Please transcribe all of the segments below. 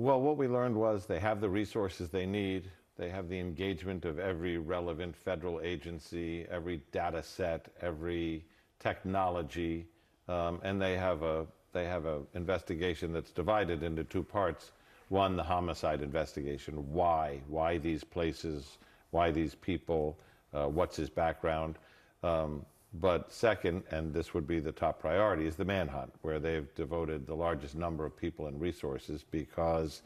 Well, what we learned was they have the resources they need. They have the engagement of every relevant federal agency, every data set, every technology, um, and they have a they have an investigation that's divided into two parts. One, the homicide investigation. Why? Why these places? Why these people? Uh, what's his background? Um, but second, and this would be the top priority, is the manhunt, where they've devoted the largest number of people and resources because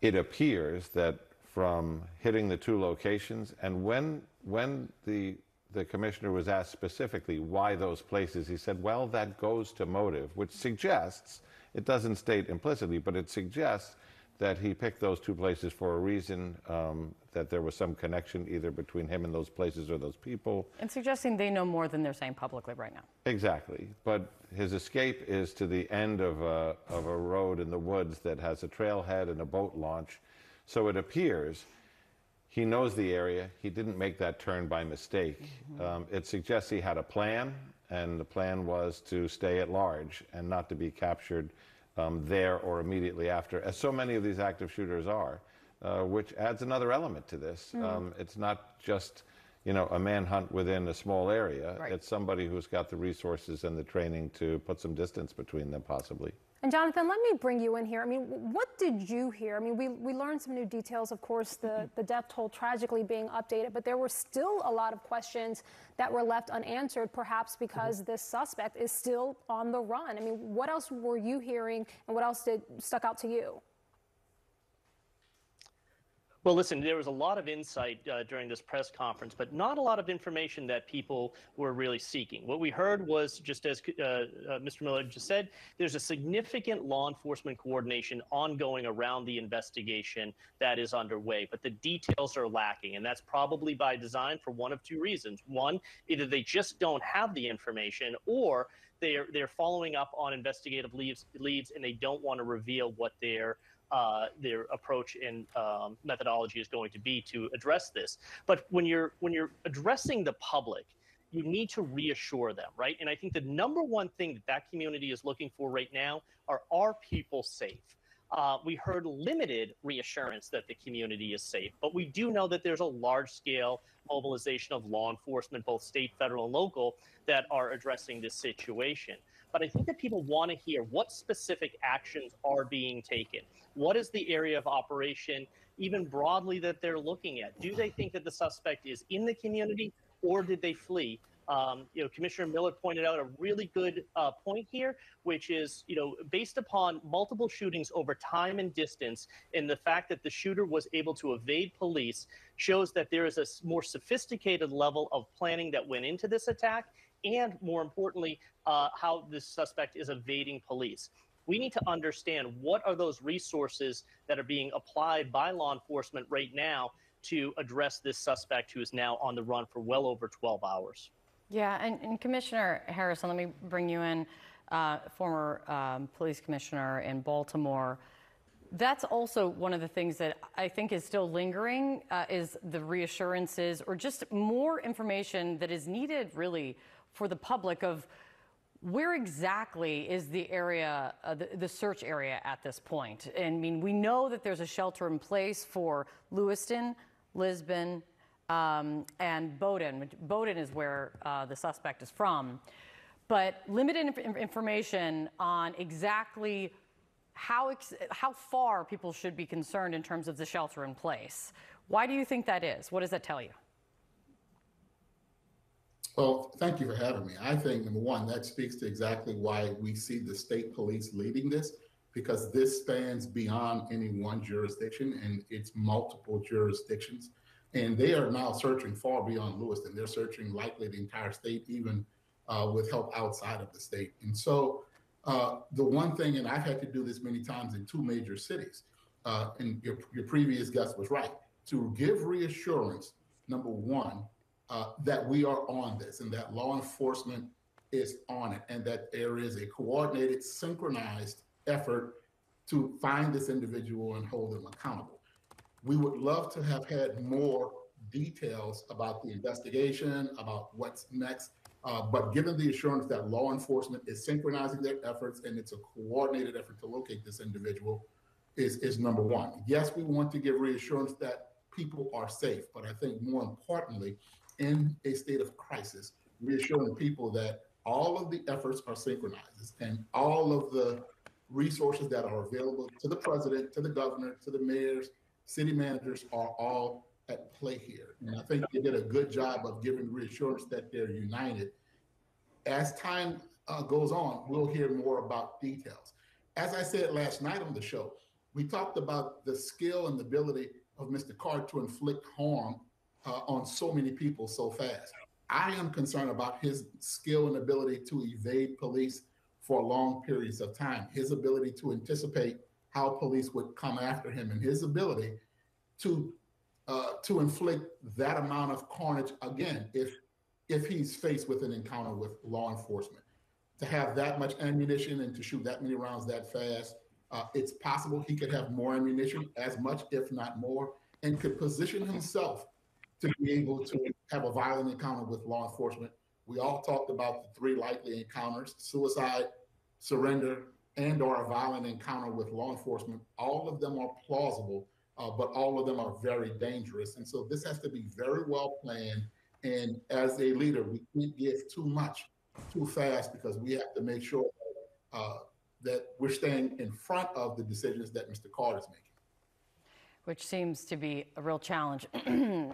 it appears that from hitting the two locations, and when when the the commissioner was asked specifically why those places, he said, "Well, that goes to motive," which suggests it doesn't state implicitly, but it suggests that he picked those two places for a reason, um, that there was some connection either between him and those places or those people. And suggesting they know more than they're saying publicly right now. Exactly. But his escape is to the end of a, of a road in the woods that has a trailhead and a boat launch. So it appears he knows the area. He didn't make that turn by mistake. Mm-hmm. Um, it suggests he had a plan, and the plan was to stay at large and not to be captured um, there or immediately after, as so many of these active shooters are, uh, which adds another element to this. Mm. Um, it's not just you know, a manhunt within a small area. Right. It's somebody who's got the resources and the training to put some distance between them, possibly. And Jonathan, let me bring you in here. I mean, what did you hear? I mean, we, we learned some new details, of course, the, the death toll tragically being updated, but there were still a lot of questions that were left unanswered, perhaps because mm-hmm. this suspect is still on the run. I mean, what else were you hearing and what else did stuck out to you? Well, listen, there was a lot of insight uh, during this press conference, but not a lot of information that people were really seeking. What we heard was, just as uh, uh, Mr. Miller just said, there's a significant law enforcement coordination ongoing around the investigation that is underway, but the details are lacking. And that's probably by design for one of two reasons. One, either they just don't have the information, or they're, they're following up on investigative leads, leads and they don't want to reveal what they're uh, their approach and um, methodology is going to be to address this. But when you're when you're addressing the public, you need to reassure them, right? And I think the number one thing that that community is looking for right now are are people safe? Uh, we heard limited reassurance that the community is safe, but we do know that there's a large scale mobilization of law enforcement, both state, federal, and local, that are addressing this situation. But I think that people want to hear what specific actions are being taken. What is the area of operation, even broadly, that they're looking at? Do they think that the suspect is in the community or did they flee? Um, you know, Commissioner Miller pointed out a really good uh, point here, which is, you know, based upon multiple shootings over time and distance, and the fact that the shooter was able to evade police shows that there is a more sophisticated level of planning that went into this attack, and more importantly, uh, how this suspect is evading police we need to understand what are those resources that are being applied by law enforcement right now to address this suspect who is now on the run for well over 12 hours. Yeah, and, and Commissioner Harrison, let me bring you in, uh, former um, police commissioner in Baltimore. That's also one of the things that I think is still lingering uh, is the reassurances or just more information that is needed really for the public of where exactly is the area, uh, the, the, search area at this point? And I mean, we know that there's a shelter in place for Lewiston, Lisbon, um, and Bowdoin. Bowdoin is where uh, the suspect is from. But limited inf- information on exactly how, how far people should be concerned in terms of the shelter in place. Why do you think that is? What does that tell you? Well, thank you for having me. I think, number one, that speaks to exactly why we see the state police leading this, because this spans beyond any one jurisdiction and it's multiple jurisdictions. And they are now searching far beyond Lewiston. They're searching likely the entire state, even uh, with help outside of the state. And so, uh, the one thing, and I've had to do this many times in two major cities, uh, and your, your previous guest was right, to give reassurance, number one, uh, that we are on this and that law enforcement is on it and that there is a coordinated, synchronized effort to find this individual and hold them accountable. We would love to have had more details about the investigation, about what's next. Uh, but given the assurance that law enforcement is synchronizing their efforts and it's a coordinated effort to locate this individual, is, is number one. Yes, we want to give reassurance that people are safe, but I think more importantly, in a state of crisis, reassuring people that all of the efforts are synchronized and all of the resources that are available to the president, to the governor, to the mayors, city managers are all at play here. And I think they did a good job of giving reassurance that they're united. As time uh, goes on, we'll hear more about details. As I said last night on the show, we talked about the skill and the ability of Mr. Card to inflict harm uh, on so many people so fast. I am concerned about his skill and ability to evade police for long periods of time, his ability to anticipate how police would come after him, and his ability to uh, to inflict that amount of carnage again if if he's faced with an encounter with law enforcement. To have that much ammunition and to shoot that many rounds that fast, uh, it's possible he could have more ammunition, as much if not more, and could position himself to be able to have a violent encounter with law enforcement. We all talked about the three likely encounters: suicide, surrender, and or a violent encounter with law enforcement. All of them are plausible, uh, but all of them are very dangerous. And so this has to be very well planned. And as a leader, we can't give too much too fast because we have to make sure uh, that we're staying in front of the decisions that Mr. Carter is making. Which seems to be a real challenge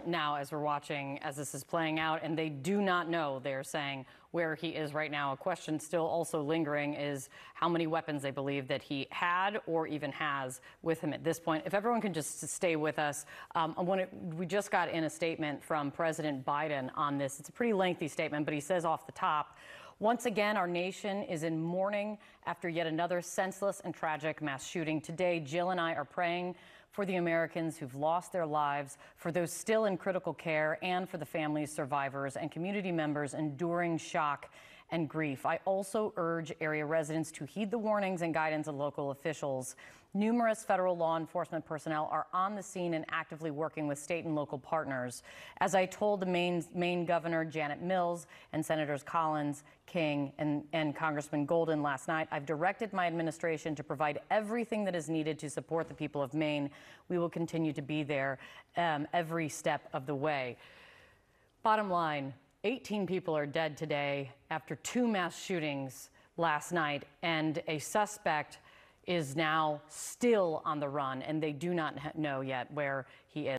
now as we're watching as this is playing out. And they do not know they're saying where he is right now. A question still also lingering is how many weapons they believe that he had or even has with him at this point. If everyone can just stay with us um, I wanna- we just got in a statement from president biden on this. It's a pretty lengthy statement but he says off the top once again, our nation is in mourning after yet another senseless and tragic mass shooting. Today, Jill and I are praying for the Americans who've lost their lives, for those still in critical care, and for the families, survivors, and community members enduring shock and grief. I also urge area residents to heed the warnings and guidance of local officials. Numerous federal law enforcement personnel are on the scene and actively working with state and local partners. As I told the Maine, Maine Governor Janet Mills and Senators Collins, King, and, and Congressman Golden last night, I've directed my administration to provide everything that is needed to support the people of Maine. We will continue to be there um, every step of the way. Bottom line 18 people are dead today after two mass shootings last night, and a suspect is now still on the run, and they do not know yet where he is.